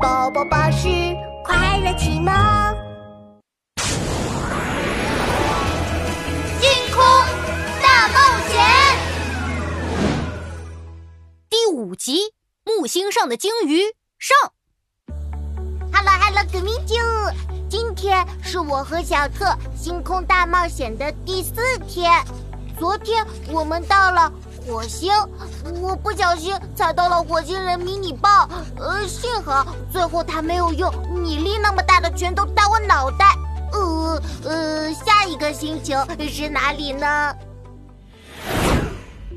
宝宝巴士快乐启蒙，星空大冒险第五集：木星上的鲸鱼上。Hello Hello，革命就，今天是我和小特星空大冒险的第四天。昨天我们到了火星，我不小心踩到了火星人迷你豹，呃，幸好最后他没有用米粒那么大的拳头打我脑袋。呃呃，下一个星球是哪里呢？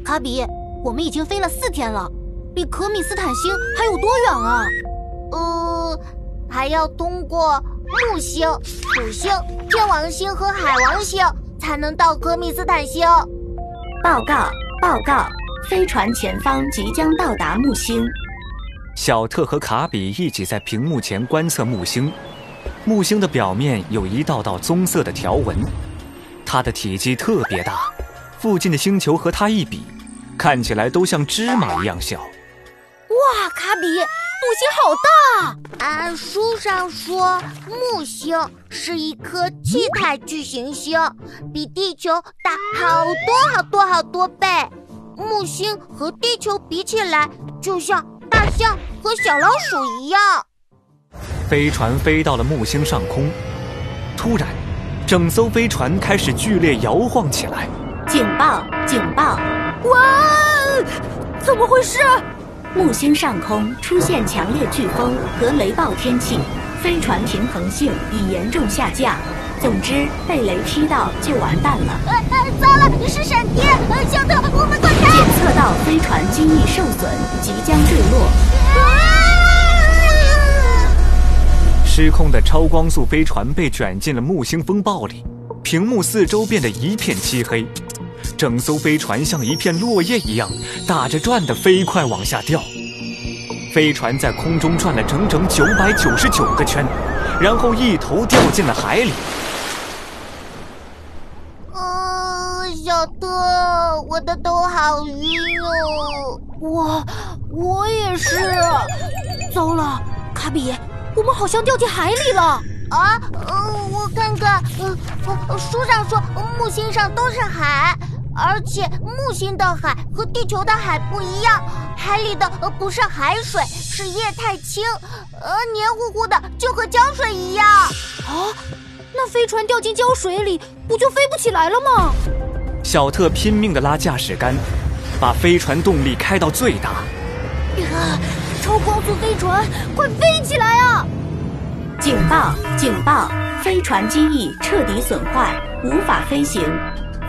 卡比，我们已经飞了四天了，离可米斯坦星还有多远啊？呃，还要通过木星、土星、天王星和海王星才能到可米斯坦星。报告报告，飞船前方即将到达木星。小特和卡比一起在屏幕前观测木星。木星的表面有一道道棕色的条纹，它的体积特别大，附近的星球和它一比，看起来都像芝麻一样小。哇，卡比，木星好大！按书上说，木星是一颗气态巨行星，比地球大好多好多好多倍。木星和地球比起来，就像大象和小老鼠一样。飞船飞到了木星上空，突然，整艘飞船开始剧烈摇晃起来。警报！警报！哇，怎么回事？木星上空出现强烈飓风和雷暴天气，飞船平衡性已严重下降。总之，被雷劈到就完蛋了。呃呃，糟了，是闪电！呃，小特，我们快看！检测到飞船机翼受损，即将坠落。失控的超光速飞船被卷进了木星风暴里，屏幕四周变得一片漆黑，整艘飞船像一片落叶一样打着转的飞快往下掉。飞船在空中转了整整九百九十九个圈，然后一头掉进了海里。呃，小特，我的头好晕哦。我我也是。糟了，卡比。我们好像掉进海里了啊！呃，我看看，呃，书上说木星上都是海，而且木星的海和地球的海不一样，海里的不是海水，是液态氢，呃，黏糊糊的，就和胶水一样。啊，那飞船掉进胶水里，不就飞不起来了吗？小特拼命地拉驾驶杆，把飞船动力开到最大。啊超光速飞船，快飞起来啊！警报！警报！飞船机翼彻底损坏，无法飞行。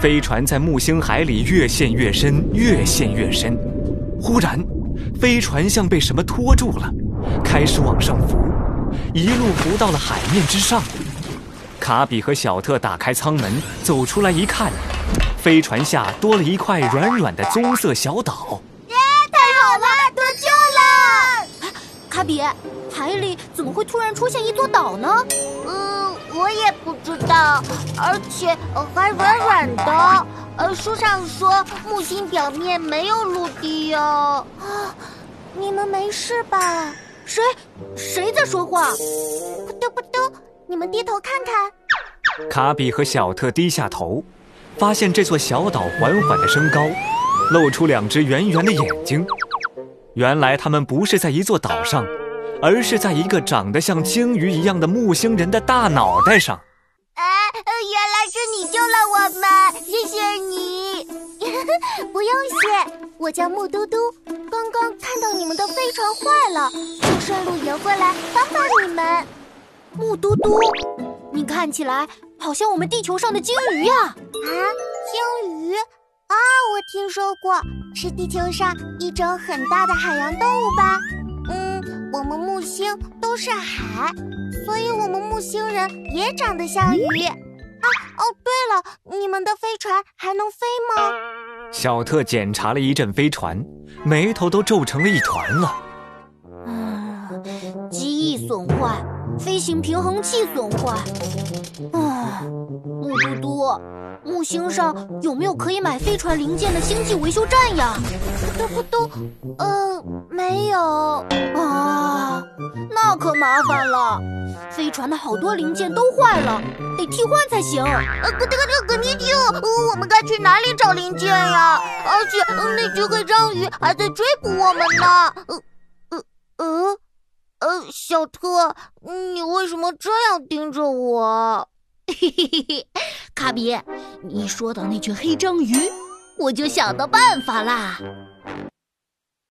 飞船在木星海里越陷越深，越陷越深。忽然，飞船像被什么拖住了，开始往上浮，一路浮到了海面之上。卡比和小特打开舱门，走出来一看，飞船下多了一块软软的棕色小岛。耶！太好了，得救了卡比，海里怎么会突然出现一座岛呢？呃，我也不知道，而且还软软的。呃，书上说木星表面没有陆地哟。啊，你们没事吧？谁？谁在说话？咕嘟咕嘟，你们低头看看。卡比和小特低下头，发现这座小岛缓缓的升高，露出两只圆圆的眼睛。原来他们不是在一座岛上，而是在一个长得像鲸鱼一样的木星人的大脑袋上。哎，原来是你救了我们，谢谢你。不用谢，我叫木嘟嘟，刚刚看到你们的飞船坏了，就顺路游过来帮帮你们。木嘟嘟，你看起来好像我们地球上的鲸鱼呀！啊，鲸鱼。啊，我听说过，是地球上一种很大的海洋动物吧？嗯，我们木星都是海，所以我们木星人也长得像鱼。啊，哦，对了，你们的飞船还能飞吗？小特检查了一阵飞船，眉头都皱成了一团了。啊，机翼损坏，飞行平衡器损坏。啊，木嘟嘟。木星上有没有可以买飞船零件的星际维修站呀？扑嘟扑嘟，呃，没有啊。那可麻烦了，飞船的好多零件都坏了，得替换才行。呃，哥，这个这个咪啾，我们该去哪里找零件呀？而且那只黑章鱼还在追捕我们呢。呃呃呃呃，小特，你为什么这样盯着我？嘿嘿嘿嘿，卡比，你说到那群黑章鱼，我就想到办法啦。